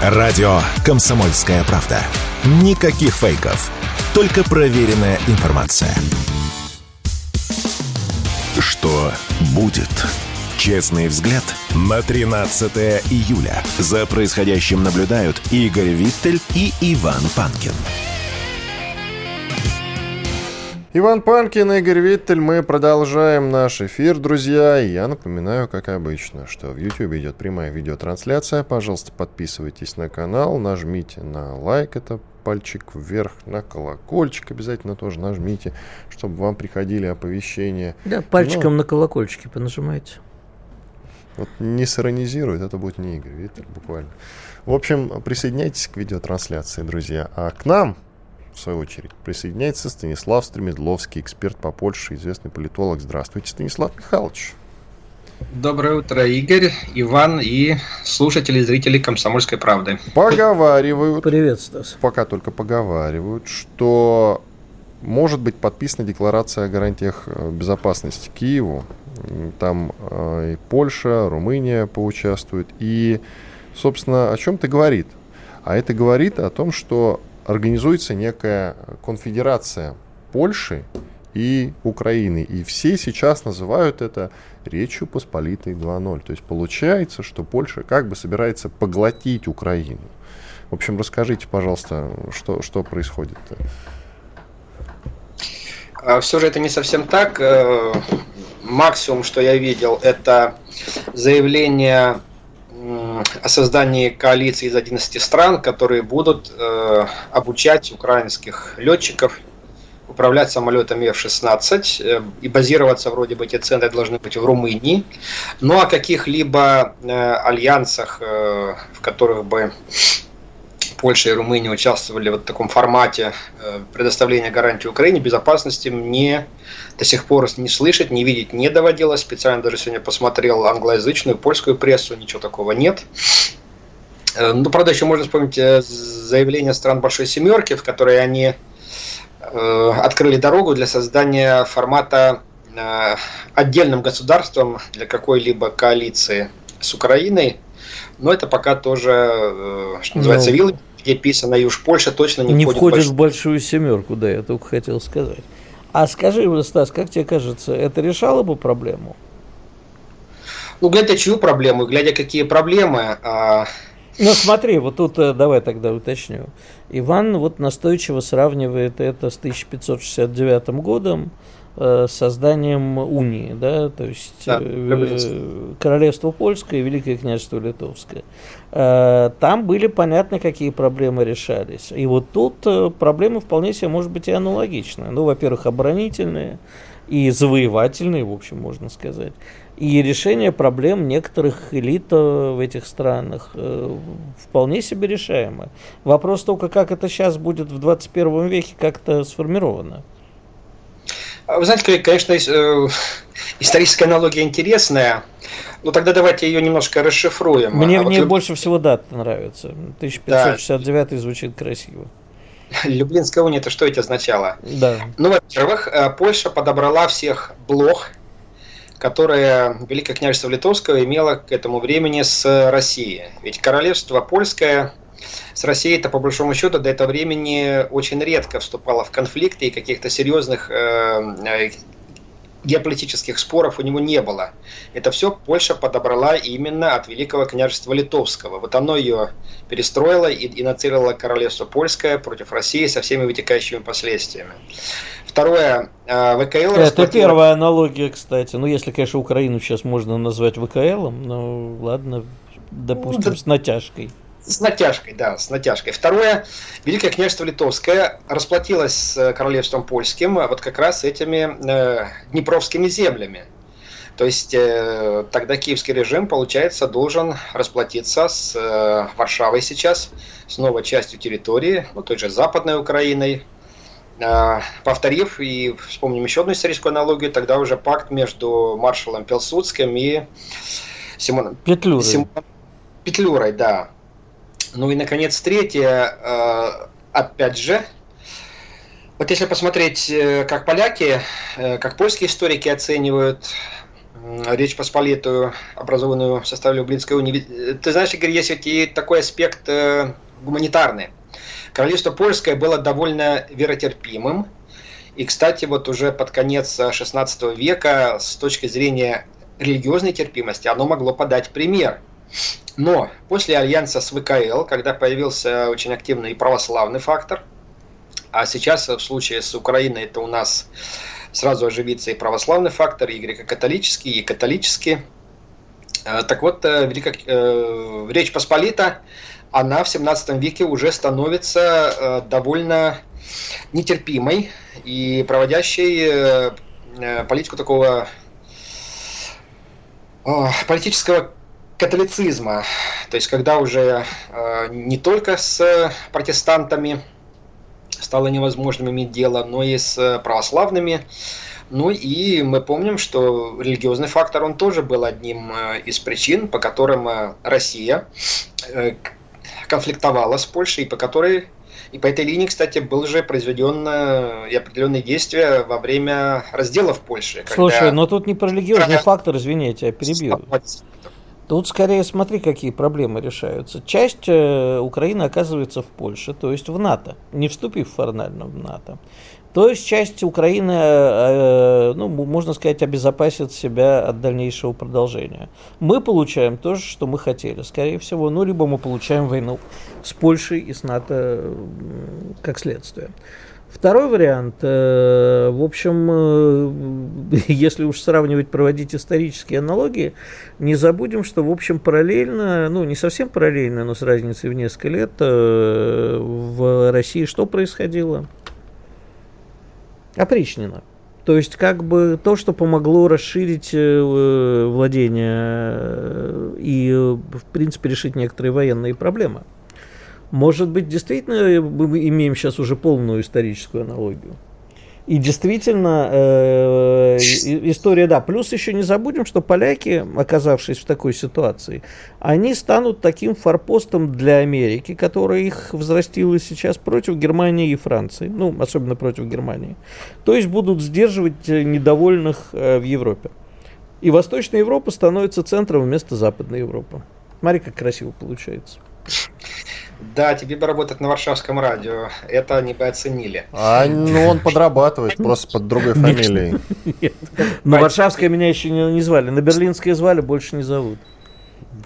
Радио «Комсомольская правда». Никаких фейков. Только проверенная информация. Что будет? Честный взгляд на 13 июля. За происходящим наблюдают Игорь Виттель и Иван Панкин. Иван Панкин, Игорь Виттель, мы продолжаем наш эфир, друзья. И я напоминаю, как обычно, что в YouTube идет прямая видеотрансляция. Пожалуйста, подписывайтесь на канал, нажмите на лайк, это пальчик вверх, на колокольчик обязательно тоже нажмите, чтобы вам приходили оповещения. Да, пальчиком ну, на колокольчики понажимайте. Вот не сиронизирует, это будет не Игорь Виттель, буквально. В общем, присоединяйтесь к видеотрансляции, друзья. А к нам в свою очередь, присоединяется Станислав Стремедловский, эксперт по Польше, известный политолог. Здравствуйте, Станислав Михайлович. Доброе утро, Игорь, Иван и слушатели и зрители «Комсомольской правды». Поговаривают. Привет, Стас. Пока только поговаривают, что может быть подписана декларация о гарантиях э, безопасности Киеву. Там э, и Польша, Румыния поучаствуют. И, собственно, о чем это говорит? А это говорит о том, что организуется некая конфедерация Польши и Украины. И все сейчас называют это Речью Посполитой 2.0. То есть получается, что Польша как бы собирается поглотить Украину. В общем, расскажите, пожалуйста, что, что происходит. -то? А Все же это не совсем так. Э, максимум, что я видел, это заявление о создании коалиции из 11 стран, которые будут э, обучать украинских летчиков управлять самолетами F-16 э, и базироваться вроде бы эти центры должны быть в Румынии. Ну о каких-либо э, альянсах, в которых бы Польша и Румыния участвовали в вот таком формате э, предоставления гарантии Украине безопасности, мне до сих пор не слышать, не видеть не доводилось. Специально даже сегодня посмотрел англоязычную, польскую прессу, ничего такого нет. Э, ну, правда, еще можно вспомнить э, заявление стран Большой Семерки, в которой они открыли дорогу для создания формата отдельным государством для какой-либо коалиции с Украиной. Но это пока тоже, что называется, ну, вилы где писано, уж Польша точно не, не входит, входит в большую семерку, да, я только хотел сказать. А скажи, Стас, как тебе кажется, это решало бы проблему? Ну, глядя чью проблему, глядя какие проблемы. А... Ну, смотри, вот тут э, давай тогда уточню. Иван вот настойчиво сравнивает это с 1569 годом, созданием унии, да, то есть да, э, Королевство Польское и Великое княжество Литовское. Э, там были понятны, какие проблемы решались. И вот тут э, проблемы вполне себе, может быть, и аналогичные. Ну, во-первых, оборонительные и завоевательные, в общем, можно сказать. И решение проблем некоторых элит в этих странах э, вполне себе решаемо. Вопрос только, как это сейчас будет в 21 веке как-то сформировано. А вы знаете, конечно, э, историческая аналогия интересная, но тогда давайте ее немножко расшифруем. Мне а в ней вот... больше всего дат нравится. 1569 да. звучит красиво. Люблинская уния, это что это означало? Да. Ну, во-первых, э, Польша подобрала всех блох, которые Великое княжество Литовского имело к этому времени с Россией. Ведь королевство польское с Россией это по большому счету до этого времени очень редко вступало в конфликты и каких-то серьезных э, э, геополитических споров у него не было. Это все Польша подобрала именно от Великого княжества Литовского. Вот оно ее перестроило и, и нацелило королевство польское против России со всеми вытекающими последствиями. Второе, э, ВКЛ... Это расплатила... первая аналогия, кстати. Ну, если, конечно, Украину сейчас можно назвать ВКЛ, но ладно, допустим, ну, да... с натяжкой. С натяжкой, да, с натяжкой. Второе, Великое княжество Литовское расплатилось с королевством польским вот как раз этими э, днепровскими землями. То есть э, тогда киевский режим, получается, должен расплатиться с э, Варшавой сейчас, снова частью территории, ну, той же Западной Украиной, э, повторив и вспомним еще одну историческую аналогию, тогда уже пакт между маршалом Пилсудским и Симоном Петлюрой. Симон... Петлюрой, да. Ну и, наконец, третье, э, опять же, вот если посмотреть, э, как поляки, э, как польские историки оценивают Речь Посполитую, образованную в составе Люблинской унии. Ты знаешь, Игорь, есть ведь и такой аспект гуманитарный. Королевство Польское было довольно веротерпимым. И, кстати, вот уже под конец XVI века с точки зрения религиозной терпимости оно могло подать пример. Но после альянса с ВКЛ, когда появился очень активный православный фактор, а сейчас в случае с Украиной это у нас сразу оживится и православный фактор, и греко-католический, и католический. Э, так вот, э, э, Речь Посполита, она в 17 веке уже становится довольно нетерпимой и проводящей политику такого политического католицизма. То есть, когда уже не только с протестантами стало невозможным иметь дело, но и с православными. Ну и мы помним, что религиозный фактор, он тоже был одним э, из причин, по которым э, Россия э, конфликтовала с Польшей, и по которой и по этой линии, кстати, был же произведен и определенные действия во время раздела в Польше. Слушай, но тут не про религиозный фактор, извините, я перебью. Тут скорее смотри, какие проблемы решаются. Часть э, Украины оказывается в Польше, то есть в НАТО, не вступив формально в НАТО. То есть часть Украины, э, ну, можно сказать, обезопасит себя от дальнейшего продолжения. Мы получаем то же, что мы хотели, скорее всего. Ну, либо мы получаем войну с Польшей и с НАТО как следствие. Второй вариант, э, в общем, э, если уж сравнивать, проводить исторические аналогии, не забудем, что, в общем, параллельно, ну, не совсем параллельно, но с разницей в несколько лет, э, в России что происходило? Опричнина. То есть, как бы то, что помогло расширить владение и, в принципе, решить некоторые военные проблемы. Может быть, действительно мы имеем сейчас уже полную историческую аналогию. И действительно, э, история, да. Плюс еще не забудем, что поляки, оказавшись в такой ситуации, они станут таким форпостом для Америки, которая их взрастила сейчас против Германии и Франции. Ну, особенно против Германии. То есть будут сдерживать недовольных э, в Европе. И Восточная Европа становится центром вместо Западной Европы. Смотри, как красиво получается. Да, тебе бы работать на Варшавском радио. Это они бы оценили. А ну он подрабатывает просто под другой фамилией. Нет. На Варшавское меня еще не, не звали. На Берлинское звали, больше не зовут.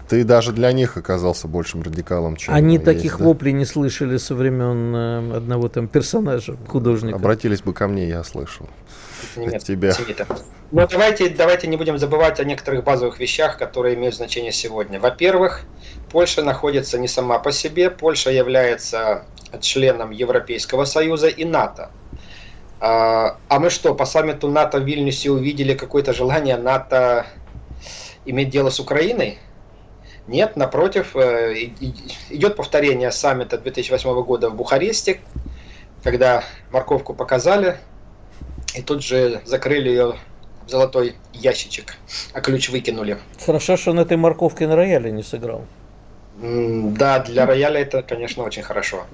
Ты даже для них оказался большим радикалом, чем Они есть, таких да? воплей не слышали со времен э, одного там персонажа, художника. Обратились бы ко мне, я слышал. Нет, От тебя. Но давайте, давайте не будем забывать о некоторых базовых вещах, которые имеют значение сегодня. Во-первых, Польша находится не сама по себе, Польша является членом Европейского Союза и НАТО. А, а мы что, по саммиту НАТО в Вильнюсе увидели какое-то желание НАТО иметь дело с Украиной? Нет, напротив, э, идет повторение саммита 2008 года в Бухаресте, когда морковку показали, и тут же закрыли ее в золотой ящичек, а ключ выкинули. Хорошо, что он этой морковкой на рояле не сыграл. Да, для рояля это, конечно, очень хорошо.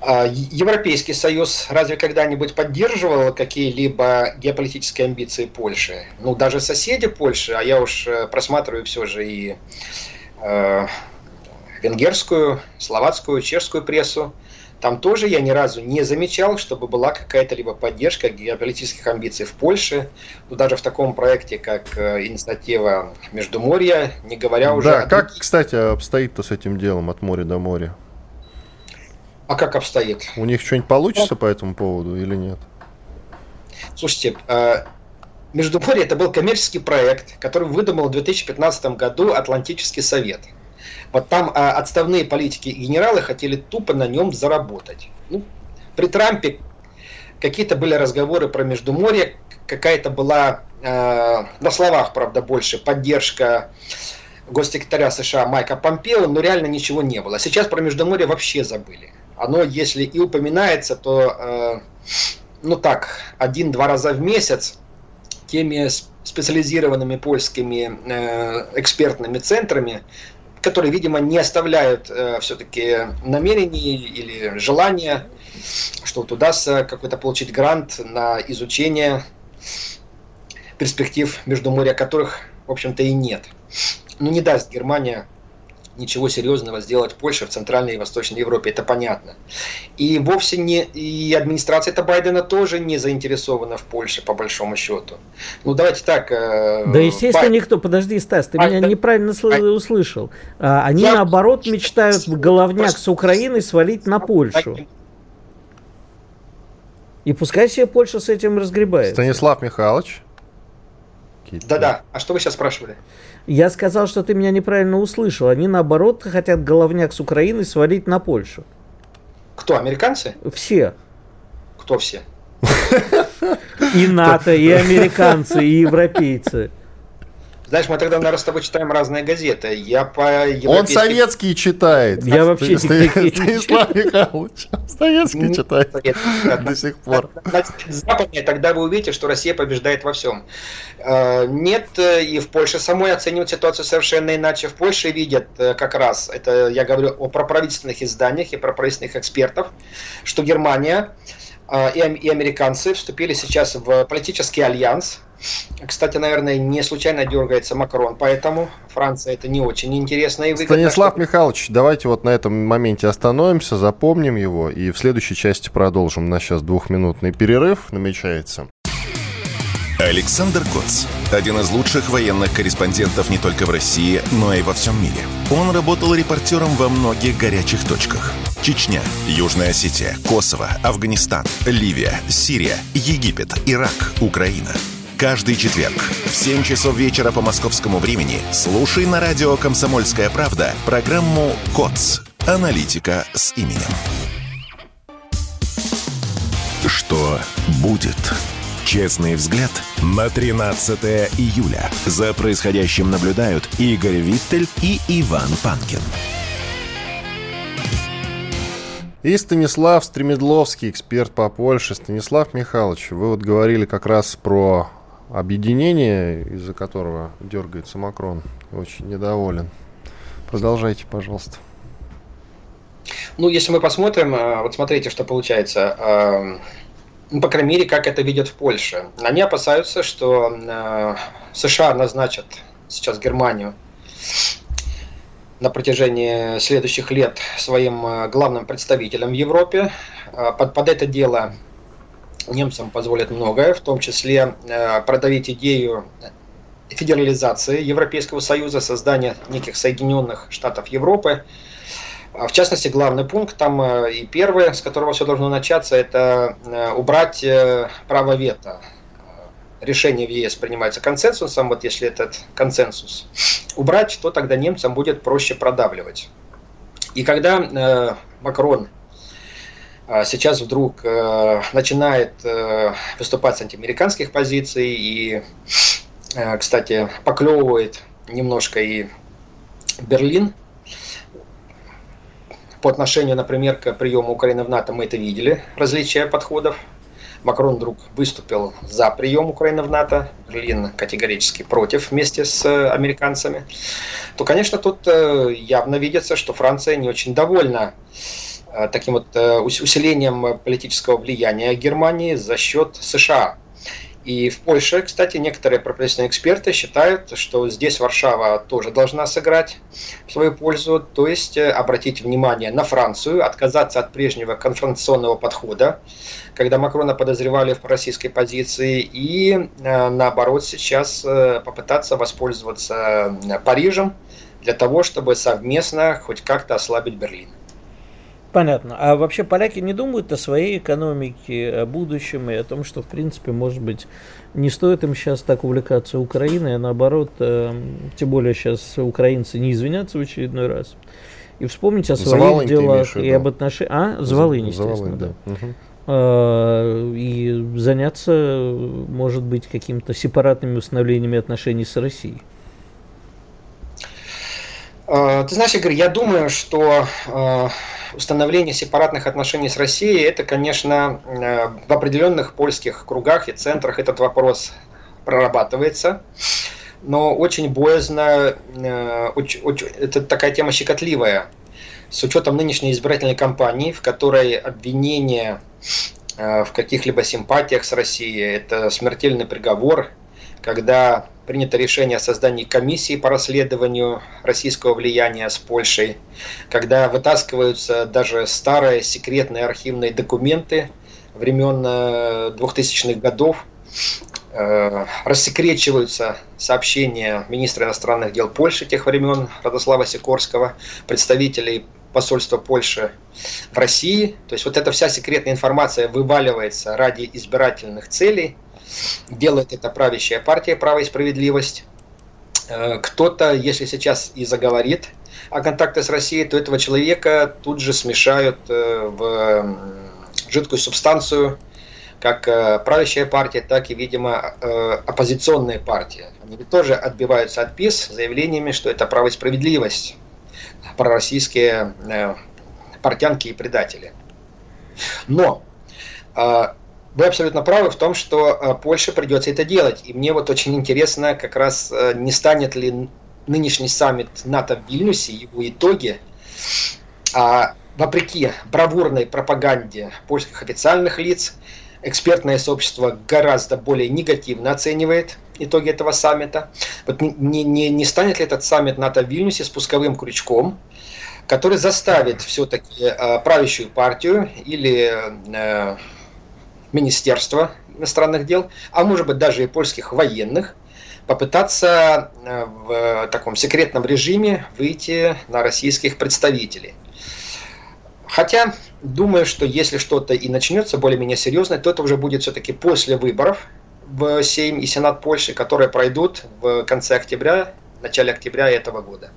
А, Европейский Союз разве когда-нибудь поддерживал какие-либо геополитические амбиции Польши? Ну, даже соседи Польши, а я уж э, просматриваю все же и э, венгерскую, словацкую, чешскую прессу, там тоже я ни разу не замечал, чтобы была какая-то либо поддержка геополитических амбиций в Польше, ну даже в таком проекте, как э, инициатива Междуморья, не говоря уже да, о... как, кстати, обстоит-то с этим делом от моря до моря? А как обстоит? У них что-нибудь получится по этому поводу или нет? Слушайте, э, Междуморье это был коммерческий проект, который выдумал в 2015 году Атлантический совет – вот там а, отставные политики и генералы хотели тупо на нем заработать. Ну, при Трампе какие-то были разговоры про Междуморье, какая-то была, э, на словах, правда, больше поддержка госсекретаря США Майка Помпео, но реально ничего не было. Сейчас про Междуморье вообще забыли. Оно, если и упоминается, то, э, ну так, один-два раза в месяц теми специализированными польскими э, экспертными центрами, которые, видимо, не оставляют э, все-таки намерений или желания, что вот удастся какой-то получить грант на изучение перспектив Междуморья, которых в общем-то, и нет. Ну, не даст Германия ничего серьезного сделать Польша в Центральной и Восточной Европе, это понятно. И вовсе не, и администрация это Байдена тоже не заинтересована в Польше, по большому счету. Ну, давайте так. Э, да, естественно, Байд... никто, подожди, Стас, ты Байден... меня неправильно Байд... услышал. А, они, Я... наоборот, мечтают головняк с Украины свалить на Польшу. И пускай себе Польша с этим разгребает. Станислав Михайлович. Да-да, а что вы сейчас спрашивали? Я сказал, что ты меня неправильно услышал. Они, наоборот, хотят головняк с Украины свалить на Польшу. Кто, американцы? Все. Кто все? И НАТО, и американцы, и европейцы. Знаешь, мы тогда, наверное, с тобой читаем разные газеты. Я по европейским... Он советские читает. Я вообще Станислав Михайлович. Советские читает до сих пор. Западные, тогда вы увидите, что Россия побеждает во всем. Э, нет, э, и в Польше самой оценивают ситуацию совершенно иначе. В Польше видят э, как раз, это я говорю о проправительственных изданиях и про правительственных экспертов, что Германия и американцы вступили сейчас в политический альянс, кстати, наверное, не случайно дергается Макрон, поэтому Франция это не очень интересно и выгодно. Станислав что... Михайлович, давайте вот на этом моменте остановимся, запомним его и в следующей части продолжим. У нас сейчас двухминутный перерыв намечается. Александр Коц. Один из лучших военных корреспондентов не только в России, но и во всем мире. Он работал репортером во многих горячих точках. Чечня, Южная Осетия, Косово, Афганистан, Ливия, Сирия, Египет, Ирак, Украина – Каждый четверг в 7 часов вечера по московскому времени слушай на радио «Комсомольская правда» программу «КОЦ. Аналитика с именем». Что будет? Честный взгляд на 13 июля. За происходящим наблюдают Игорь Виттель и Иван Панкин. И Станислав Стремедловский, эксперт по Польше. Станислав Михайлович, вы вот говорили как раз про объединение, из-за которого дергается Макрон, очень недоволен. Продолжайте, пожалуйста. Ну, если мы посмотрим, э, вот смотрите, что получается. Э, ну, по крайней мере, как это видят в Польше. Они опасаются, что э, США назначат сейчас Германию на протяжении следующих лет своим главным представителем в Европе. Под, под это дело немцам позволит многое, в том числе э, продавить идею федерализации Европейского Союза, создания неких Соединенных Штатов Европы. А, в частности, главный пункт там э, и первый, с которого все должно начаться, это э, убрать право вето. Решение в ЕС принимается консенсусом, вот если этот консенсус убрать, то тогда немцам будет проще продавливать. И когда Макрон сейчас вдруг э, начинает э, выступать с антиамериканских позиций и, э, кстати, поклевывает немножко и Берлин. По отношению, например, к приему Украины в НАТО мы это видели, различия подходов. Макрон вдруг выступил за прием Украины в НАТО, Берлин категорически против вместе с американцами, то, конечно, тут явно видится, что Франция не очень довольна таким вот э, усилением политического влияния Германии за счет США. И в Польше, кстати, некоторые профессиональные эксперты считают, что здесь Варшава тоже должна сыграть в свою пользу, то есть э, обратить внимание на Францию, отказаться от прежнего конфронтационного подхода, когда Макрона подозревали в российской позиции, и наоборот сейчас попытаться воспользоваться Парижем для того, чтобы совместно хоть как-то ослабить Берлин. Понятно. А вообще поляки не думают о своей экономике, о будущем и о том, что, в принципе, может быть, не стоит им сейчас так увлекаться Украиной, а наоборот, э, тем более сейчас украинцы не извинятся в очередной раз. И вспомнить о своих Заволынь делах и об отношениях... А, Заволынь, естественно, Заволынь, да. да. Угу. А, и заняться, может быть, какими-то сепаратными установлениями отношений с Россией. А, ты знаешь, Игорь, я думаю, что а, установление сепаратных отношений с Россией, это, конечно, э, в определенных польских кругах и центрах этот вопрос прорабатывается. Но очень боязно, э, это такая тема щекотливая, с учетом нынешней избирательной кампании, в которой обвинение э, в каких-либо симпатиях с Россией – это смертельный приговор, когда принято решение о создании комиссии по расследованию российского влияния с Польшей, когда вытаскиваются даже старые секретные архивные документы времен 2000-х э, годов, э, рассекречиваются сообщения министра иностранных дел Польши тех времен Радослава Сикорского, представителей посольства Польши в России. То есть вот эта вся секретная информация вываливается ради избирательных целей. Делает это правящая партия «Право и справедливость». Э, кто-то, если сейчас и заговорит о контакте с Россией, то этого человека тут же смешают э, в жидкую субстанцию, как э, правящая партия, так и, видимо, оппозиционная партия. Они тоже отбиваются от ПИС заявлениями, что это право и справедливость пророссийские портянки и предатели. Но вы абсолютно правы в том, что э, Польше придется это делать. И мне вот очень интересно, как раз не станет ли нынешний саммит НАТО в Вильнюсе, его итоги, а вопреки бравурной пропаганде польских официальных лиц, экспертное сообщество гораздо более негативно оценивает итоги этого саммита. Вот не, не, не станет ли этот саммит НАТО в Вильнюсе спусковым крючком, который заставит все-таки э, правящую партию или Министерство иностранных дел, а может быть даже и польских военных, попытаться э, в таком секретном режиме выйти на российских представителей. Хотя, думаю, что если что-то и начнется более-менее серьезное, то это уже будет все-таки после выборов в Сейм и Сенат Польши, которые пройдут в конце октября, начале октября этого года.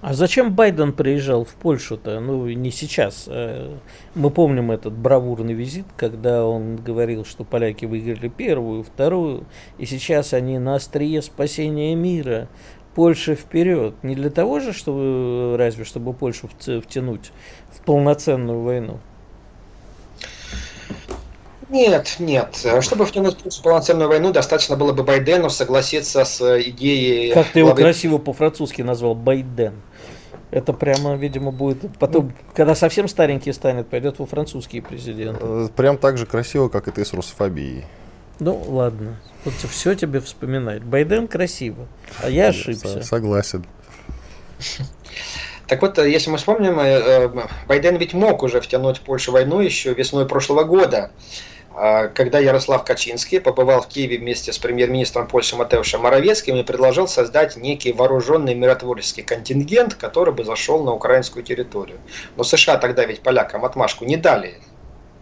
А зачем Байден приезжал в Польшу-то? Ну, не сейчас. Э, мы помним этот бравурный визит, когда он говорил, что поляки выиграли первую, вторую, и сейчас они на острие спасения мира. Польша вперед. Не для того же, чтобы разве чтобы Польшу втянуть в полноценную войну. Нет, нет. Чтобы втянуть в полноценную войну, достаточно было бы Байдену согласиться с идеей... Как ты его главы... красиво по-французски назвал, Байден. Это прямо, видимо, будет потом, ну, когда совсем старенький станет, пойдет во французские президенты. Э, прям так же красиво, как и ты с русофобией. Ну, ладно. Вот все тебе вспоминать. Байден красиво, а я ошибся. Согласен. Так вот, если мы вспомним, э, Байден ведь мог уже втянуть в Польшу войну еще весной прошлого года. А, когда Ярослав Качинский побывал в Киеве вместе с премьер-министром Польши Матеушем Моровецким и предложил создать некий вооруженный миротворческий контингент, который бы зашел на украинскую территорию. Но США тогда ведь полякам отмашку не дали,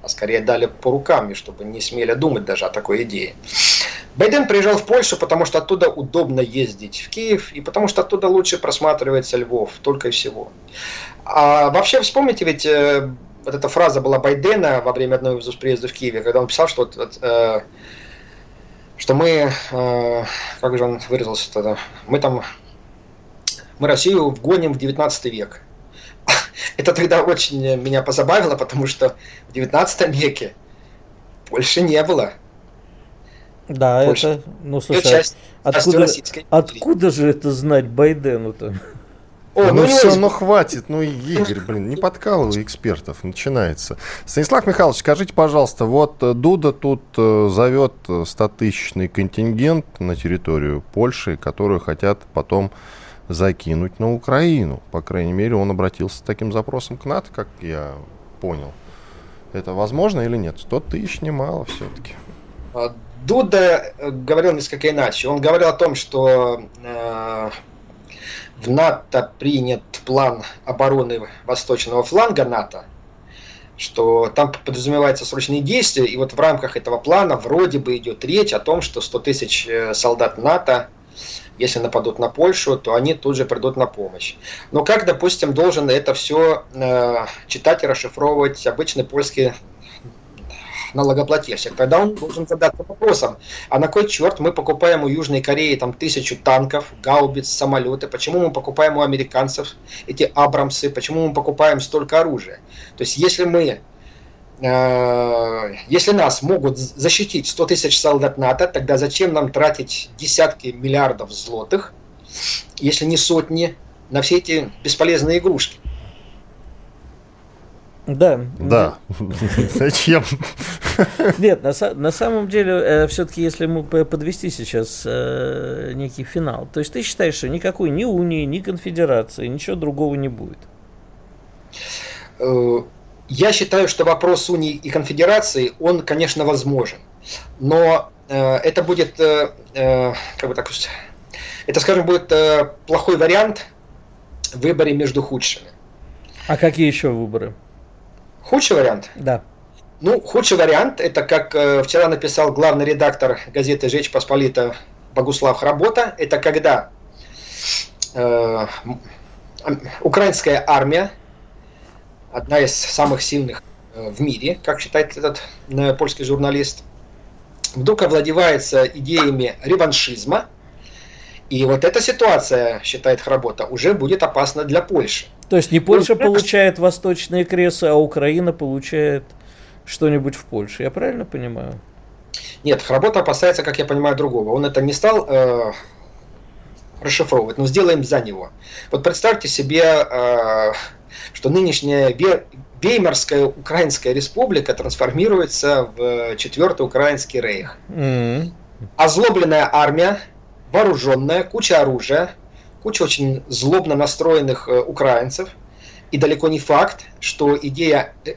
а скорее дали по рукам, чтобы не смели думать даже о такой идее. Байден приезжал в Польшу, потому что оттуда удобно ездить в Киев, и потому что оттуда лучше просматривается Львов, только и всего. А вообще вспомните, ведь э, вот эта фраза была Байдена во время одного из приездов в Киеве, когда он писал, что вот, вот, э, что мы, э, как же он выразился тогда, мы там, мы Россию вгоним в 19 век. Это тогда очень меня позабавило, потому что в 19 веке больше не было. Да, Польша. это, ну слушай, часть, откуда, откуда же это знать Байдену-то? О, ну, ну все, ну хватит, ну Игорь, блин, не подкалывай экспертов, начинается. Станислав Михайлович, скажите, пожалуйста, вот э, Дуда тут э, зовет стотысячный контингент на территорию Польши, которую хотят потом закинуть на Украину. По крайней мере, он обратился с таким запросом к НАТО, как я понял. Это возможно или нет? 100 тысяч немало все-таки. А, Дуда э, говорил несколько иначе. Он говорил о том, что э, в НАТО принят план обороны восточного фланга НАТО, что там подразумеваются срочные действия, и вот в рамках этого плана вроде бы идет речь о том, что 100 тысяч э, солдат НАТО, если нападут на Польшу, то они тут же придут на помощь. Но как, допустим, должен это все э, читать и расшифровывать обычный польский налогоплательщик, тогда он должен задаться вопросом, а на кой черт мы покупаем у Южной Кореи там тысячу танков, гаубиц, самолеты, почему мы покупаем у американцев эти Абрамсы, почему мы покупаем столько оружия? То есть если мы э, если нас могут защитить 100 тысяч солдат НАТО, тогда зачем нам тратить десятки миллиардов злотых, если не сотни, на все эти бесполезные игрушки? Да. Да. Зачем? Нет, на, на самом деле, э, все-таки, если мы подвести сейчас э, некий финал, то есть ты считаешь, что никакой ни унии, ни конфедерации, ничего другого не будет? Э, я считаю, что вопрос унии и конфедерации, он, конечно, возможен. Но э, это будет, э, э как бы так сказать, это, скажем, будет э, плохой вариант в выборе между худшими. А какие еще выборы? Худший вариант? Да. Ну, худший вариант, это как э, вчера написал главный редактор газеты «Жечь Посполита» Богуслав Хработа, это когда э, украинская армия, одна из самых сильных э, в мире, как считает этот э, польский журналист, вдруг овладевается идеями реваншизма – и вот эта ситуация, считает Хработа, уже будет опасна для Польши. То есть не Польша ну, получает восточные кресы, а Украина получает что-нибудь в Польше. Я правильно понимаю? Нет, Хработа опасается, как я понимаю, другого. Он это не стал э, расшифровывать, но сделаем за него. Вот представьте себе, э, что нынешняя Веймарская Украинская республика трансформируется в четвертый Украинский рейх. Mm-hmm. Озлобленная армия, вооруженная, куча оружия, куча очень злобно настроенных э, украинцев. И далеко не факт, что идея э,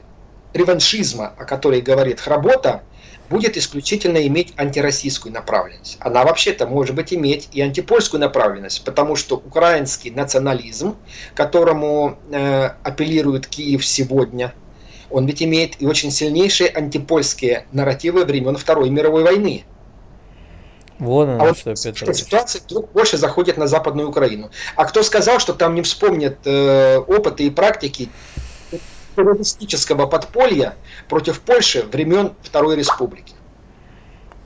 реваншизма, о которой говорит Хработа, будет исключительно иметь антироссийскую направленность. Она вообще-то может быть иметь и антипольскую направленность, потому что украинский национализм, которому э, апеллирует Киев сегодня, он ведь имеет и очень сильнейшие антипольские нарративы времен Второй мировой войны. Вон а вот что, ситуация вдруг больше заходит на Западную Украину. А кто сказал, что там не вспомнят э, опыты и практики террористического подполья против Польши времен Второй Республики?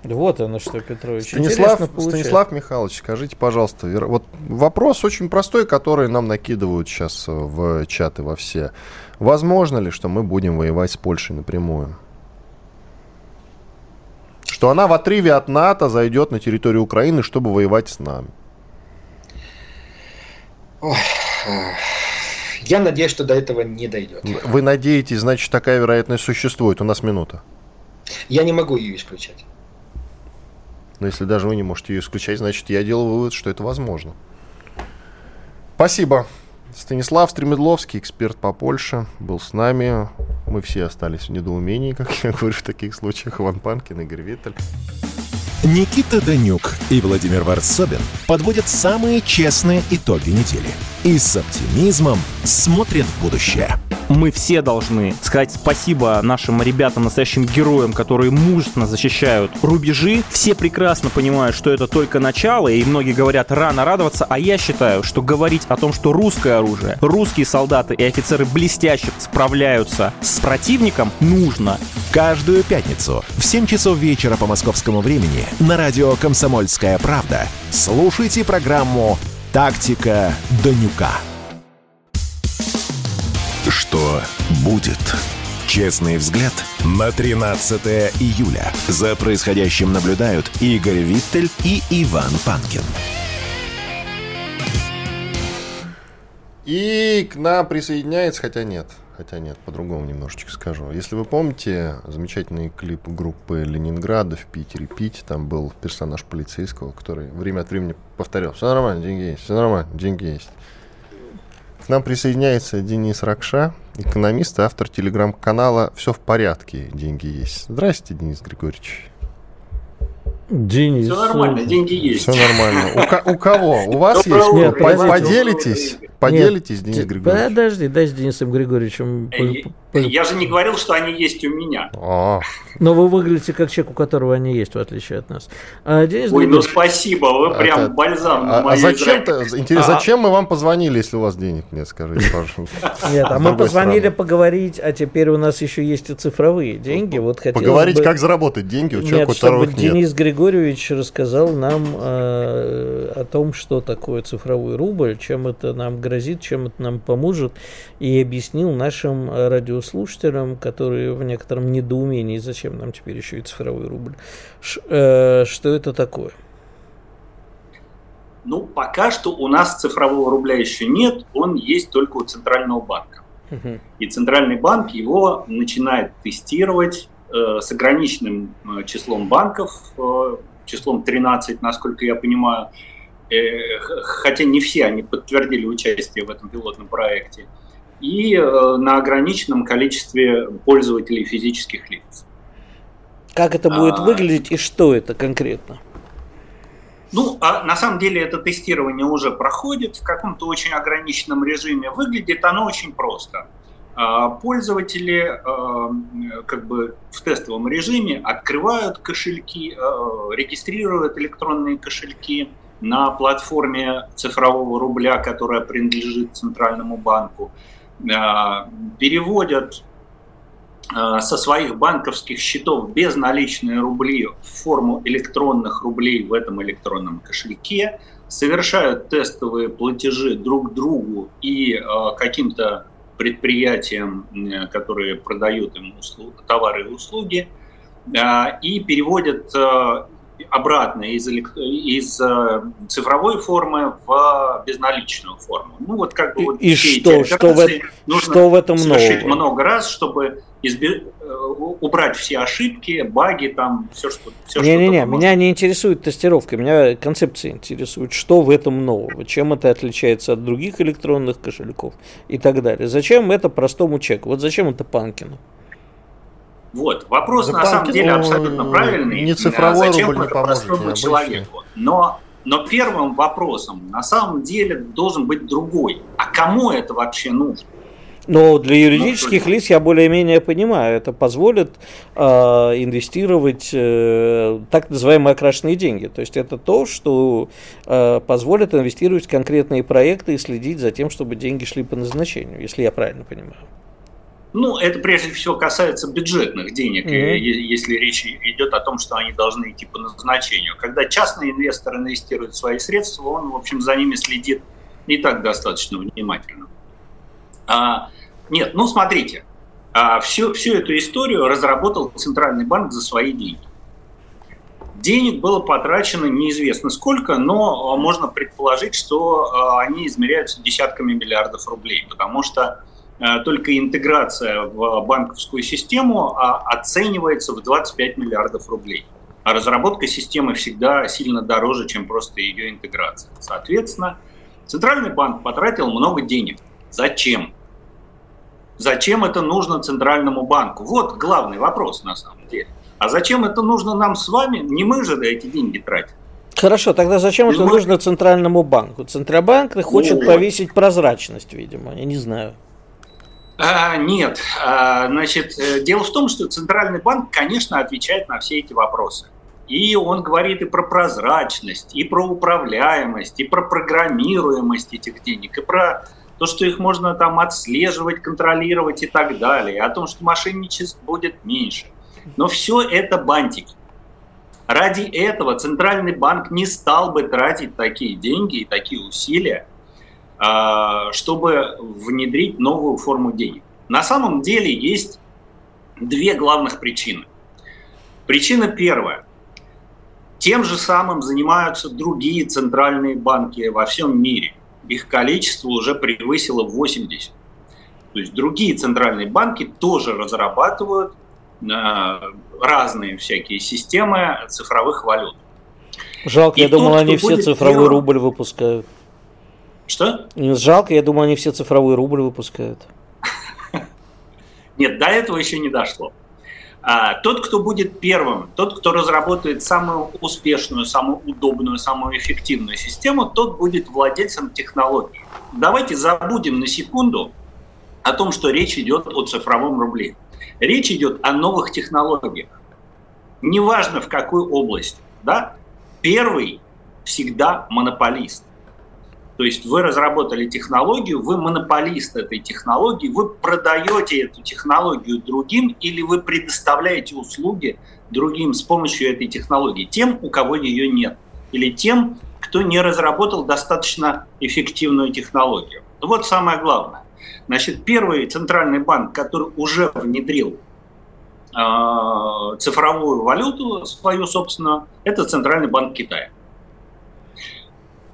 Вот оно что, Петрович. Станислав, Станислав Михайлович, скажите, пожалуйста, вот вопрос очень простой, который нам накидывают сейчас в чаты во все. Возможно ли, что мы будем воевать с Польшей напрямую? Что она в отрыве от НАТО зайдет на территорию Украины, чтобы воевать с нами? Ой, я надеюсь, что до этого не дойдет. Вы надеетесь, значит, такая вероятность существует. У нас минута. Я не могу ее исключать. Но если даже вы не можете ее исключать, значит, я делаю вывод, что это возможно. Спасибо. Станислав Стремедловский, эксперт по Польше, был с нами. Мы все остались в недоумении, как я говорю в таких случаях. Иван Панкин, Игорь Виттель. Никита Данюк и Владимир Варсобин подводят самые честные итоги недели и с оптимизмом смотрят в будущее. Мы все должны сказать спасибо нашим ребятам, настоящим героям, которые мужественно защищают рубежи. Все прекрасно понимают, что это только начало, и многие говорят рано радоваться, а я считаю, что говорить о том, что русское оружие, русские солдаты и офицеры блестяще справляются с противником, нужно. Каждую пятницу в 7 часов вечера по московскому времени на радио «Комсомольская правда» слушайте программу «Тактика Данюка». Что будет? Честный взгляд на 13 июля. За происходящим наблюдают Игорь Виттель и Иван Панкин. И к нам присоединяется, хотя нет, хотя нет, по-другому немножечко скажу. Если вы помните замечательный клип группы Ленинграда в Питере «Пить», там был персонаж полицейского, который время от времени повторял «Все нормально, деньги есть, все нормально, деньги есть». К нам присоединяется Денис Ракша, экономист автор телеграм-канала «Все в порядке, деньги есть». Здравствуйте, Денис Григорьевич. Денис. Все нормально, деньги есть. Все нормально. У, у кого? У вас есть? Нет, поделитесь? Поделитесь, Денис Григорьевич? Подожди, дай с Денисом Григорьевичем. Я же не говорил, что они есть у меня. А. Но вы выглядите как человек, у которого они есть, в отличие от нас. А, Денис Ой, ну спасибо, вы прям Это... бальзам а, а зачем, интересно, зачем мы вам позвонили, если у вас денег нет, скажите, пожалуйста. Нет, а мы позвонили поговорить, а теперь у нас еще есть и цифровые деньги. Вот Поговорить, как заработать деньги у человека, у которого нет. Денис Григорьевич рассказал нам о том, что такое цифровой рубль, чем это нам грозит, чем это нам поможет, и объяснил нашим э, радиослушателям, которые в некотором недоумении, зачем нам теперь еще и цифровой рубль, э, что это такое. Ну, пока что у нас цифрового рубля еще нет, он есть только у Центрального банка. Угу. И Центральный банк его начинает тестировать э, с ограниченным э, числом банков, э, числом 13, насколько я понимаю, э, хотя не все они подтвердили участие в этом пилотном проекте, и э, на ограниченном количестве пользователей физических лиц. Как это будет а... выглядеть и что это конкретно? Ну, а на самом деле это тестирование уже проходит в каком-то очень ограниченном режиме. Выглядит оно очень просто. А, пользователи а, как бы в тестовом режиме открывают кошельки, а, регистрируют электронные кошельки на платформе цифрового рубля, которая принадлежит Центральному банку, переводят Э, со своих банковских счетов безналичные рубли в форму электронных рублей в этом электронном кошельке, совершают тестовые платежи друг другу и э, каким-то предприятиям, э, которые продают им услуг, товары и услуги, и переводят обратно из, из цифровой формы в безналичную форму. Ну вот как бы вот и, и что, что, в, нужно что в этом нового? много раз, чтобы избе... Э, убрать все ошибки, баги, там, все, что все, Не-не-не, меня не интересует тестировка, меня концепция интересует, что в этом нового, чем это отличается от других электронных кошельков и так далее. Зачем это простому чеку? Вот зачем это Панкину? Вот, вопрос За на самом деле абсолютно правильный. Не цифровой Зачем рубль не простому человеку? Но но первым вопросом на самом деле должен быть другой. А кому это вообще нужно? Но для юридических ну, лиц я более-менее понимаю, это позволит э, инвестировать э, так называемые окрашенные деньги. То есть это то, что э, позволит инвестировать в конкретные проекты и следить за тем, чтобы деньги шли по назначению, если я правильно понимаю. Ну, это прежде всего касается бюджетных денег, mm-hmm. если речь идет о том, что они должны идти по назначению. Когда частный инвестор инвестирует свои средства, он, в общем, за ними следит не так достаточно внимательно. А, нет, ну смотрите, а, всю, всю эту историю разработал Центральный банк за свои деньги. Денег было потрачено неизвестно сколько, но можно предположить, что а, они измеряются десятками миллиардов рублей, потому что только интеграция в банковскую систему оценивается в 25 миллиардов рублей. А разработка системы всегда сильно дороже, чем просто ее интеграция. Соответственно, Центральный банк потратил много денег. Зачем? Зачем это нужно Центральному банку? Вот главный вопрос на самом деле. А зачем это нужно нам с вами? Не мы же эти деньги тратим. Хорошо, тогда зачем это нужно Центральному банку? Центробанк хочет повесить прозрачность, видимо, я не знаю. А, нет, а, значит, э, дело в том, что Центральный банк, конечно, отвечает на все эти вопросы. И он говорит и про прозрачность, и про управляемость, и про программируемость этих денег, и про то, что их можно там отслеживать, контролировать и так далее, о том, что мошенничеств будет меньше. Но все это бантики. Ради этого Центральный банк не стал бы тратить такие деньги и такие усилия, чтобы внедрить новую форму денег. На самом деле есть две главных причины. Причина первая. Тем же самым занимаются другие центральные банки во всем мире их количество уже превысило 80. То есть другие центральные банки тоже разрабатывают э, разные всякие системы цифровых валют. Жалко, И я думал, они все цифровой первым... рубль выпускают. Что? Жалко, я думал, они все цифровой рубль выпускают. Нет, до этого еще не дошло. А, тот, кто будет первым, тот, кто разработает самую успешную, самую удобную, самую эффективную систему, тот будет владельцем технологии. Давайте забудем на секунду о том, что речь идет о цифровом рубле. Речь идет о новых технологиях. Неважно в какой области. Да? Первый всегда монополист. То есть вы разработали технологию, вы монополист этой технологии, вы продаете эту технологию другим или вы предоставляете услуги другим с помощью этой технологии, тем, у кого ее нет, или тем, кто не разработал достаточно эффективную технологию. Вот самое главное. Значит, первый центральный банк, который уже внедрил э, цифровую валюту свою собственную, это Центральный банк Китая.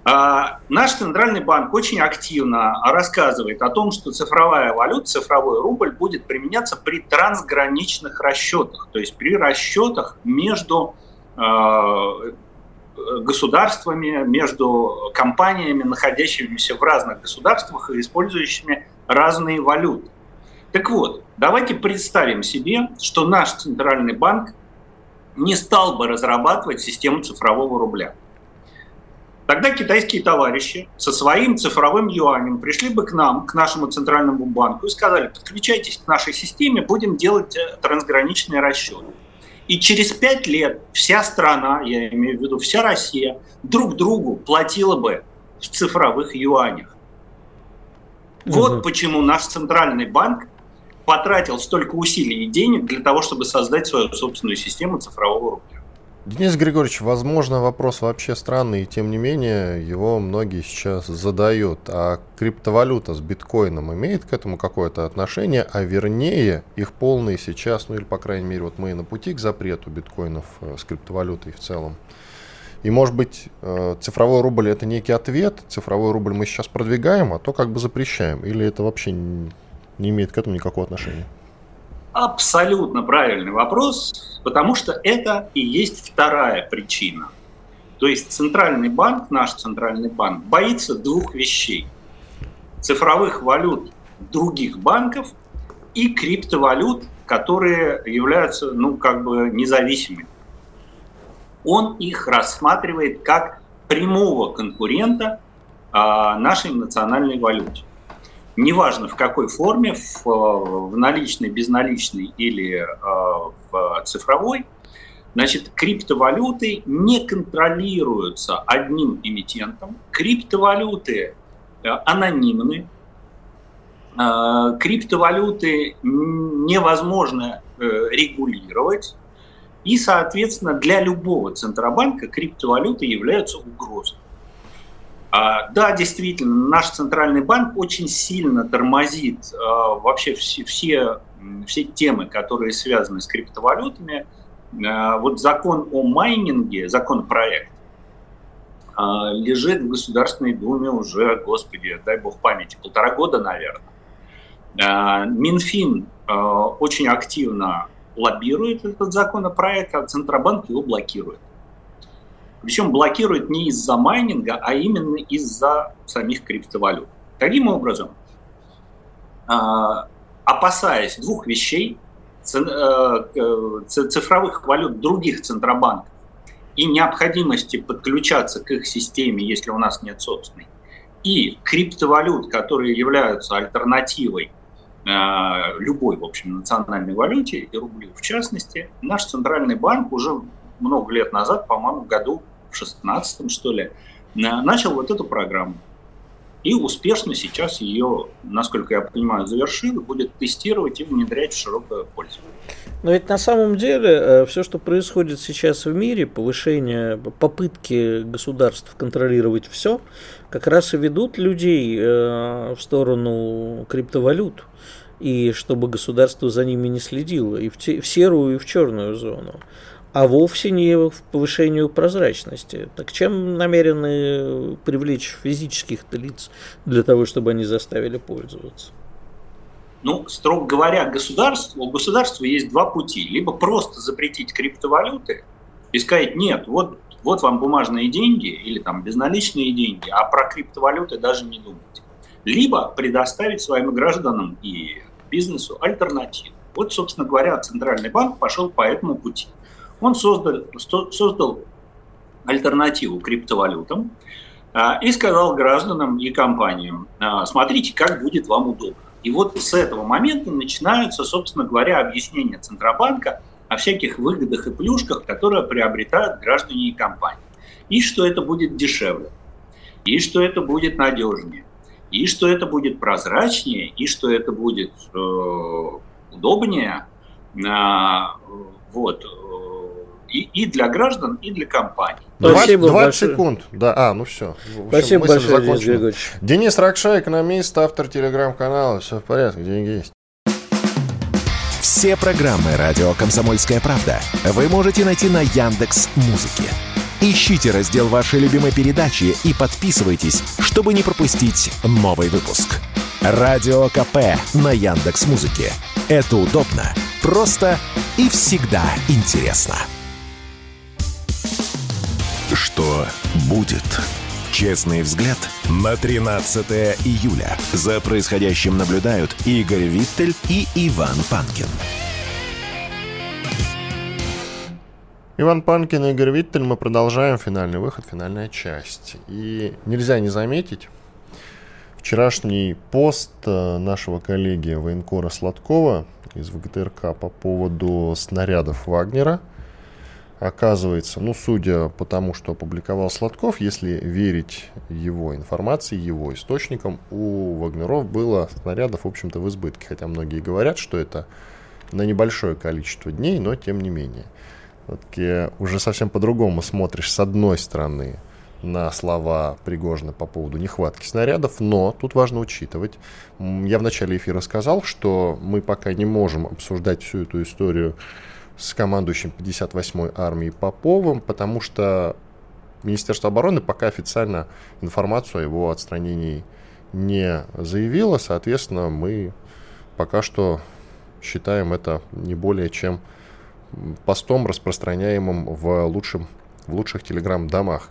А, наш центральный банк очень активно рассказывает о том, что цифровая валюта, цифровой рубль будет применяться при трансграничных расчетах, то есть при расчетах между а, государствами, между компаниями, находящимися в разных государствах и использующими разные валюты. Так вот, давайте представим себе, что наш центральный банк не стал бы разрабатывать систему цифрового рубля – Тогда китайские товарищи со своим цифровым юанем пришли бы к нам, к нашему центральному банку и сказали, подключайтесь к нашей системе, будем делать э, трансграничные расчеты. И через пять лет вся страна, я имею в виду вся Россия, друг другу платила бы в цифровых юанях. Вот угу. почему наш центральный банк потратил столько усилий и денег для того, чтобы создать свою собственную систему цифрового рубля. Денис Григорьевич, возможно, вопрос вообще странный, и тем не менее его многие сейчас задают. А криптовалюта с биткоином имеет к этому какое-то отношение, а вернее их полный сейчас, ну или по крайней мере вот мы на пути к запрету биткоинов э, с криптовалютой в целом. И может быть э, цифровой рубль это некий ответ, цифровой рубль мы сейчас продвигаем, а то как бы запрещаем, или это вообще не имеет к этому никакого отношения? Абсолютно правильный вопрос, потому что это и есть вторая причина. То есть центральный банк, наш центральный банк, боится двух вещей. Цифровых валют других банков и криптовалют, которые являются, ну, как бы независимыми. Он их рассматривает как прямого конкурента а, нашей национальной валюте неважно в какой форме, в, в наличной, безналичной или э, в цифровой, значит, криптовалюты не контролируются одним эмитентом, криптовалюты э, анонимны, э, криптовалюты невозможно регулировать, и, соответственно, для любого центробанка криптовалюты являются угрозой. А, да, действительно, наш центральный банк очень сильно тормозит а, вообще все, все, все темы, которые связаны с криптовалютами. А, вот закон о майнинге, законопроект, лежит в Государственной Думе уже, господи, дай бог памяти, полтора года, наверное. Минфин очень активно лоббирует этот законопроект, а Центробанк его блокирует. Причем блокирует не из-за майнинга, а именно из-за самих криптовалют. Таким образом, а, опасаясь двух вещей, э, цифровых валют других центробанков и необходимости подключаться к их системе, если у нас нет собственной, и криптовалют, которые являются альтернативой э, любой, в общем, национальной валюте, и рублю в частности, наш центральный банк уже много лет назад, по-моему, году 16 что ли, начал вот эту программу. И успешно сейчас ее, насколько я понимаю, завершил будет тестировать и внедрять в широкое пользование. Но ведь на самом деле э, все, что происходит сейчас в мире, повышение, попытки государств контролировать все, как раз и ведут людей э, в сторону криптовалют. И чтобы государство за ними не следило и в, те, в серую, и в черную зону а вовсе не в повышению прозрачности. Так чем намерены привлечь физических лиц для того, чтобы они заставили пользоваться? Ну, строго говоря, государство, у государства есть два пути. Либо просто запретить криптовалюты и сказать, нет, вот, вот вам бумажные деньги или там безналичные деньги, а про криптовалюты даже не думайте. Либо предоставить своим гражданам и бизнесу альтернативу. Вот, собственно говоря, Центральный банк пошел по этому пути. Он создал, создал альтернативу криптовалютам а, и сказал гражданам и компаниям, а, смотрите, как будет вам удобно. И вот с этого момента начинаются, собственно говоря, объяснения Центробанка о всяких выгодах и плюшках, которые приобретают граждане и компании. И что это будет дешевле, и что это будет надежнее, и что это будет прозрачнее, и что это будет э, удобнее. Э, вот и, и для граждан, и для компаний. Спасибо 20, 20 секунд. Да, а, ну все. общем, Спасибо большое, Денис Григорьевич. Денис Ракша, экономист, автор телеграм-канала. Все в порядке, деньги есть. Все программы «Радио Комсомольская правда» вы можете найти на Яндекс Музыке. Ищите раздел вашей любимой передачи и подписывайтесь, чтобы не пропустить новый выпуск. Радио КП на Яндекс Музыке. Это удобно, просто и всегда интересно. Что будет? Честный взгляд на 13 июля. За происходящим наблюдают Игорь Виттель и Иван Панкин. Иван Панкин и Игорь Виттель. Мы продолжаем финальный выход, финальная часть. И нельзя не заметить вчерашний пост э, нашего коллеги военкора Сладкова из ВГТРК по поводу снарядов Вагнера. Оказывается, ну, судя по тому, что опубликовал Сладков, если верить его информации, его источникам, у Вагнеров было снарядов, в общем-то, в избытке. Хотя многие говорят, что это на небольшое количество дней, но тем не менее все-таки уже совсем по-другому смотришь с одной стороны на слова Пригожина по поводу нехватки снарядов, но тут важно учитывать. Я в начале эфира сказал, что мы пока не можем обсуждать всю эту историю с командующим 58-й армией Поповым, потому что Министерство обороны пока официально информацию о его отстранении не заявило, соответственно, мы пока что считаем это не более чем постом, распространяемым в, лучшем, в лучших телеграм-домах.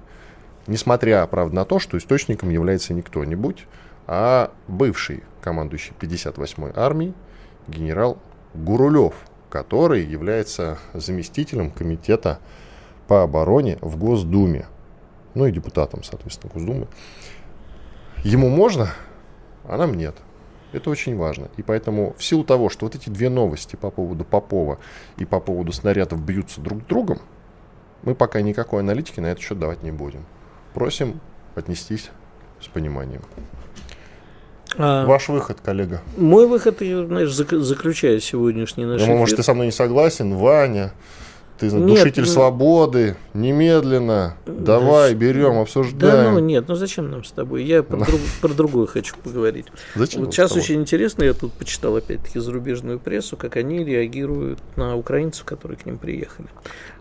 Несмотря, правда, на то, что источником является не кто-нибудь, а бывший командующий 58-й армией генерал Гурулев, который является заместителем комитета по обороне в Госдуме. Ну и депутатом, соответственно, Госдумы. Ему можно, а нам нет. Это очень важно. И поэтому в силу того, что вот эти две новости по поводу Попова и по поводу снарядов бьются друг с другом, мы пока никакой аналитики на этот счет давать не будем. Просим отнестись с пониманием. А, Ваш выход, коллега. Мой выход, знаешь, заключает сегодняшний наш ну, Может, ты со мной не согласен, Ваня? Ты душитель ну, свободы, немедленно, да, давай, берем, обсуждаем. Да, ну нет, ну зачем нам с тобой? Я про, друг, про другое хочу поговорить. Зачем? Вот сейчас очень интересно, я тут почитал опять-таки зарубежную прессу, как они реагируют на украинцев, которые к ним приехали.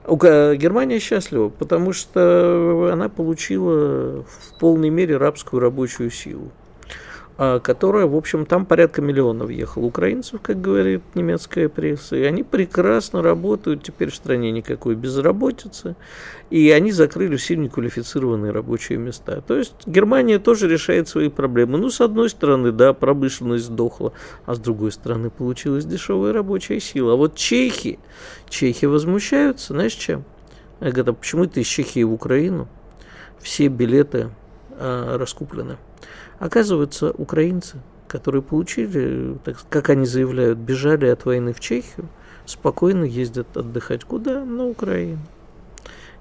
Германия счастлива, потому что она получила в полной мере рабскую рабочую силу. А, которая, в общем, там порядка миллиона въехало украинцев, как говорит немецкая пресса, и они прекрасно работают, теперь в стране никакой безработицы, и они закрыли все неквалифицированные рабочие места. То есть Германия тоже решает свои проблемы. Ну, с одной стороны, да, промышленность сдохла, а с другой стороны, получилась дешевая рабочая сила. А вот чехи, чехи возмущаются, знаешь чем? Я говорю, а почему ты из Чехии в Украину? Все билеты а, раскуплены. Оказывается, украинцы, которые получили, так, как они заявляют, бежали от войны в Чехию, спокойно ездят отдыхать куда? На Украину.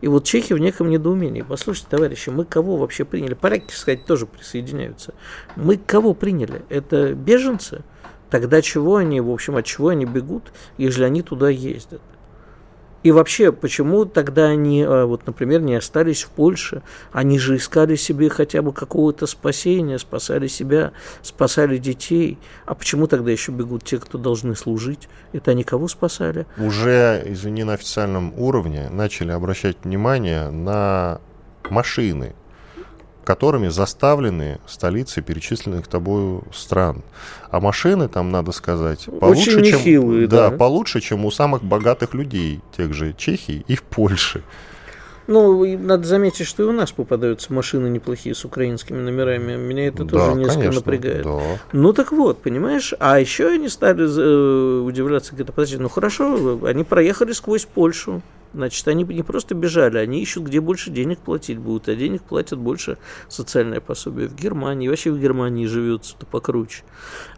И вот чехи в неком недоумении. Послушайте, товарищи, мы кого вообще приняли? Поляки, сказать, тоже присоединяются. Мы кого приняли? Это беженцы? Тогда чего они, в общем, от чего они бегут, если они туда ездят? И вообще, почему тогда они, а, вот, например, не остались в Польше? Они же искали себе хотя бы какого-то спасения, спасали себя, спасали детей. А почему тогда еще бегут те, кто должны служить? Это они кого спасали? Уже, извини, на официальном уровне начали обращать внимание на машины, которыми заставлены столицы перечисленных тобой стран. А машины там, надо сказать, получше, Очень чем, да, да. получше, чем у самых богатых людей, тех же Чехии и в Польше. Ну, надо заметить, что и у нас попадаются машины неплохие с украинскими номерами. Меня это тоже да, несколько конечно, напрягает. Да. Ну так вот, понимаешь? А еще они стали э, удивляться, говорят, подожди, ну хорошо, они проехали сквозь Польшу. Значит, они не просто бежали, они ищут, где больше денег платить будут, а денег платят больше социальное пособие в Германии, вообще в Германии живется-то покруче.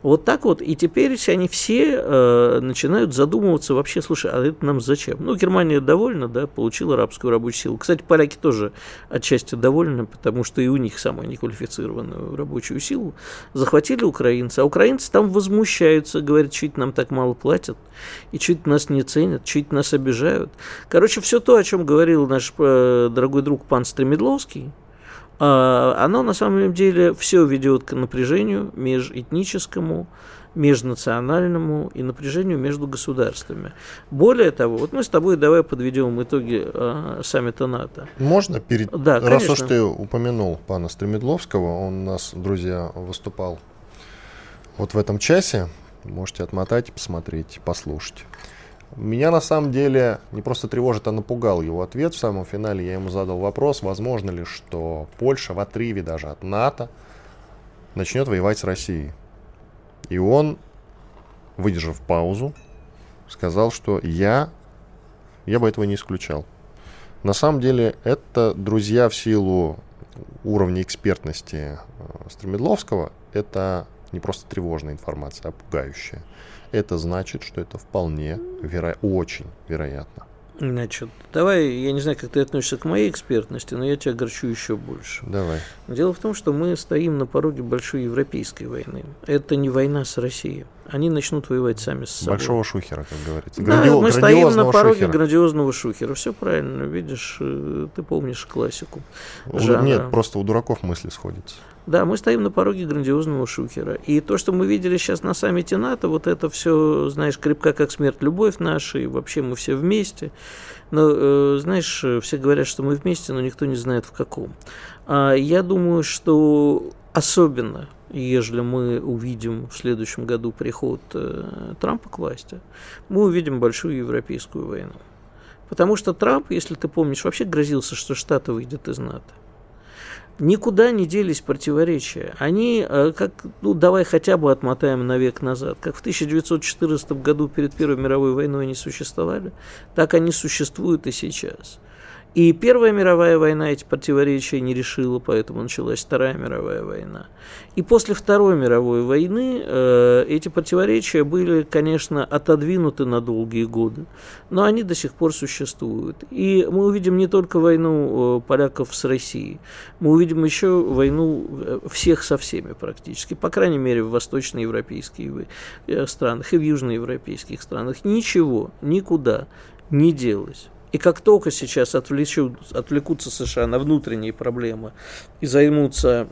Вот так вот, и теперь они все э, начинают задумываться вообще, слушай, а это нам зачем? Ну, Германия довольна, да, получила арабскую рабочую силу. Кстати, поляки тоже отчасти довольны, потому что и у них самую неквалифицированную рабочую силу захватили украинцы, а украинцы там возмущаются, говорят, чуть нам так мало платят, и чуть нас не ценят, чуть нас обижают. Короче, все то, о чем говорил наш э, дорогой друг пан Стремедловский, а, оно на самом деле все ведет к напряжению межэтническому, межнациональному и напряжению между государствами. Более того, вот мы с тобой давай подведем итоги э, саммита НАТО. Можно перед... Да, Раз уж ты упомянул пана Стремедловского, он у нас, друзья, выступал вот в этом часе. Можете отмотать, посмотреть, послушать. Меня на самом деле не просто тревожит, а напугал его ответ. В самом финале я ему задал вопрос, возможно ли, что Польша в отрыве даже от НАТО начнет воевать с Россией. И он, выдержав паузу, сказал, что я, я бы этого не исключал. На самом деле это, друзья, в силу уровня экспертности э, Стремедловского, это не просто тревожная информация, а пугающая. Это значит, что это вполне, веро... очень вероятно. Значит, давай, я не знаю, как ты относишься к моей экспертности, но я тебя огорчу еще больше. Давай. Дело в том, что мы стоим на пороге большой европейской войны. Это не война с Россией. Они начнут воевать сами с собой. Большого шухера, как говорится. Да, Грандио... мы стоим на пороге шухера. грандиозного шухера. Все правильно, видишь, э, ты помнишь классику. Жанра. Нет, просто у дураков мысли сходятся. Да, мы стоим на пороге грандиозного шухера. И то, что мы видели сейчас на саммите НАТО, вот это все, знаешь, крепка как смерть любовь наша, и вообще мы все вместе. Но, э, знаешь, все говорят, что мы вместе, но никто не знает в каком. А я думаю, что особенно, ежели мы увидим в следующем году приход э, Трампа к власти, мы увидим большую европейскую войну. Потому что Трамп, если ты помнишь, вообще грозился, что Штаты выйдут из НАТО. Никуда не делись противоречия. Они, э, как, ну, давай хотя бы отмотаем на век назад. Как в 1914 году перед Первой мировой войной они существовали, так они существуют и сейчас. И Первая мировая война эти противоречия не решила, поэтому началась Вторая мировая война. И после Второй мировой войны э, эти противоречия были, конечно, отодвинуты на долгие годы, но они до сих пор существуют. И мы увидим не только войну э, поляков с Россией, мы увидим еще войну э, всех со всеми практически, по крайней мере, в восточноевропейских э, странах и в южноевропейских странах. Ничего, никуда не делось. И как только сейчас отвлечут, отвлекутся США на внутренние проблемы и займутся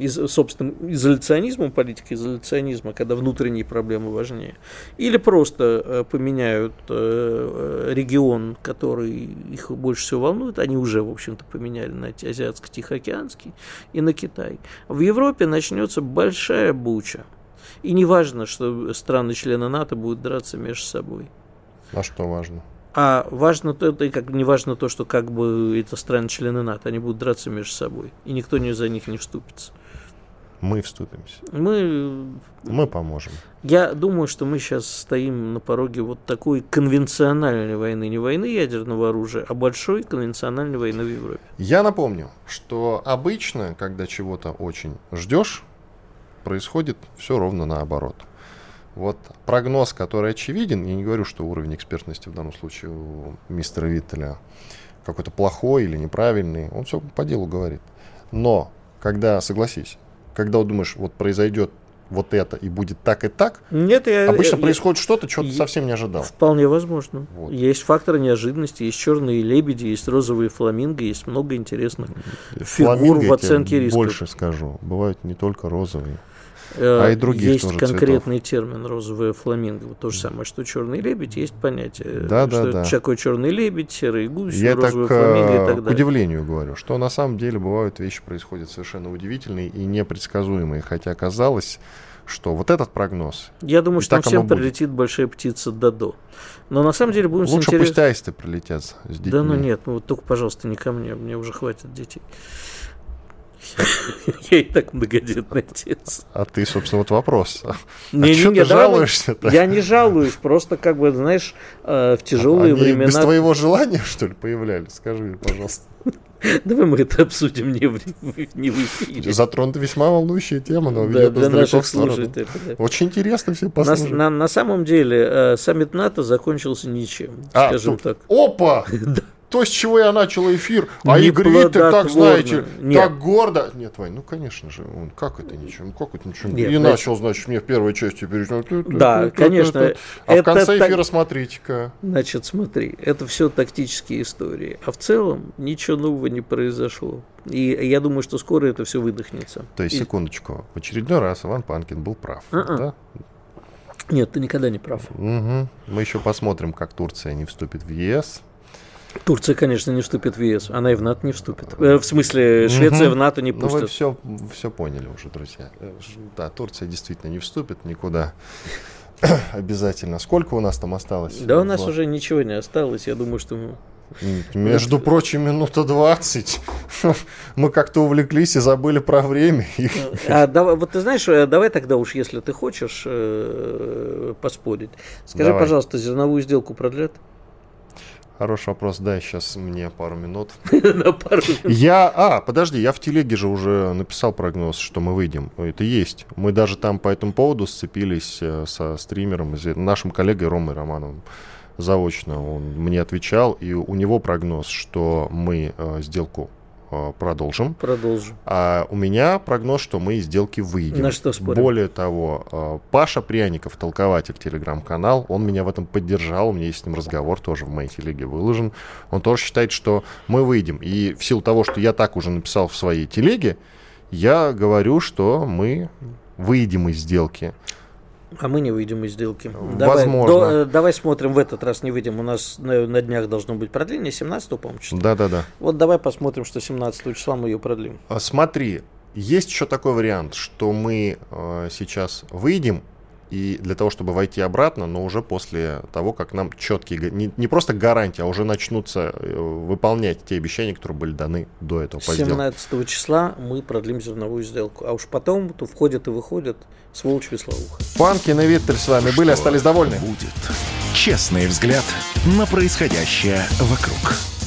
из, собственным изоляционизмом, политикой изоляционизма, когда внутренние проблемы важнее, или просто э, поменяют э, регион, который их больше всего волнует, они уже, в общем-то, поменяли на Азиатско-Тихоокеанский и на Китай, в Европе начнется большая буча. И не важно, что страны-члены НАТО будут драться между собой. А что важно? А важно то, и как не важно то, что как бы это страны-члены НАТО, они будут драться между собой, и никто не за них не вступится. Мы вступимся. Мы... Мы поможем. Я думаю, что мы сейчас стоим на пороге вот такой конвенциональной войны. Не войны ядерного оружия, а большой конвенциональной войны в Европе. Я напомню, что обычно, когда чего-то очень ждешь, происходит все ровно наоборот. Вот прогноз, который очевиден, я не говорю, что уровень экспертности в данном случае у мистера Виттеля какой-то плохой или неправильный, он все по делу говорит. Но, когда, согласись, когда думаешь, вот произойдет вот это и будет так и так, Нет, я, обычно я, происходит что-то, что ты совсем не ожидал. Вполне возможно. Вот. Есть факторы неожиданности, есть черные лебеди, есть розовые фламинго, есть много интересных фигур в оценке риска. Больше скажу, бывают не только розовые. А и других Есть тоже конкретный цветов. термин розовая фламинго. То же самое, что черный лебедь, есть понятие, да, что да, да. такое черный лебедь, серый гусь, Я розовая так, фламинго и так далее. к удивлению говорю, что на самом деле бывают вещи происходят совершенно удивительные и непредсказуемые, хотя казалось, что вот этот прогноз. Я думаю, что там всем прилетит большая птица Дадо. Но на самом деле будем Лучше интерес... пусть аисты прилетят с детьми. Да ну нет, ну вот только, пожалуйста, не ко мне, мне уже хватит детей. Я и так многодетный отец. А ты, собственно, вот вопрос. А не, что ты жалуешься Я не жалуюсь, просто как бы, знаешь, э, в тяжелые времена... без твоего желания, что ли, появлялись? Скажи мне, пожалуйста. Давай мы это обсудим не в, не в эфире. Затронута весьма волнующая тема, но да, для наших слушателей. Да. Очень интересно все послушать. На, на, самом деле, э, саммит НАТО закончился ничем, а, скажем тут... так. Опа! то, с чего я начал эфир. А Игорь Виттер, так знаете, Нет. так гордо. Нет, Вань, ну конечно же, он как это ничего, ну как это ничего. Нет, и значит... начал, значит, мне в первой части перейти. Да, конечно. А в конце эфира смотрите-ка. Значит, смотри, это все тактические истории. А в целом ничего нового не произошло. И я думаю, что скоро это все выдохнется. То есть, секундочку, в очередной раз Иван Панкин был прав. Uh-uh. Да? Нет, ты никогда не прав. Угу. Мы еще посмотрим, как Турция не вступит в ЕС. Турция, конечно, не вступит в ЕС, она и в НАТО не вступит. Э, в смысле, Швеция угу. в НАТО не пустит. Ну, вы все, все поняли уже, друзья. Э, да, Турция действительно не вступит никуда. Обязательно. Сколько у нас там осталось? Да, у нас уже ничего не осталось. Я думаю, что мы между прочим, минута 20. Мы как-то увлеклись и забыли про время. А, давай, вот ты знаешь, э, давай тогда уж, если ты хочешь э, поспорить. Скажи, давай. пожалуйста, зерновую сделку продлят? Хороший вопрос, дай сейчас мне пару минут. Я, а, подожди, я в телеге же уже написал прогноз, что мы выйдем. Это есть. Мы даже там по этому поводу сцепились э, со стримером, нашим коллегой Ромой Романовым заочно он мне отвечал, и у него прогноз, что мы э, сделку продолжим. Продолжим. А у меня прогноз, что мы из сделки выйдем. На что спорим? Более того, э, Паша Пряников, толкователь телеграм-канал, он меня в этом поддержал, у меня есть с ним разговор, тоже в моей телеге выложен. Он тоже считает, что мы выйдем. И в силу того, что я так уже написал в своей телеге, я говорю, что мы выйдем из сделки. А мы не выйдем из сделки. Возможно. Давай, до, э, давай смотрим, в этот раз не выйдем. У нас на, на днях должно быть продление, 17 по-моему, числа. Да-да-да. Вот давай посмотрим, что 17 числа мы ее продлим. А, смотри, есть еще такой вариант, что мы э, сейчас выйдем и для того, чтобы войти обратно, но уже после того, как нам четкие, не, не просто гарантии, а уже начнутся э, выполнять те обещания, которые были даны до этого. 17 числа мы продлим зерновую сделку, а уж потом то входит и выходит сволочь веслоуха. Панкин и Виттель с вами были, остались довольны? Будет честный взгляд на происходящее вокруг.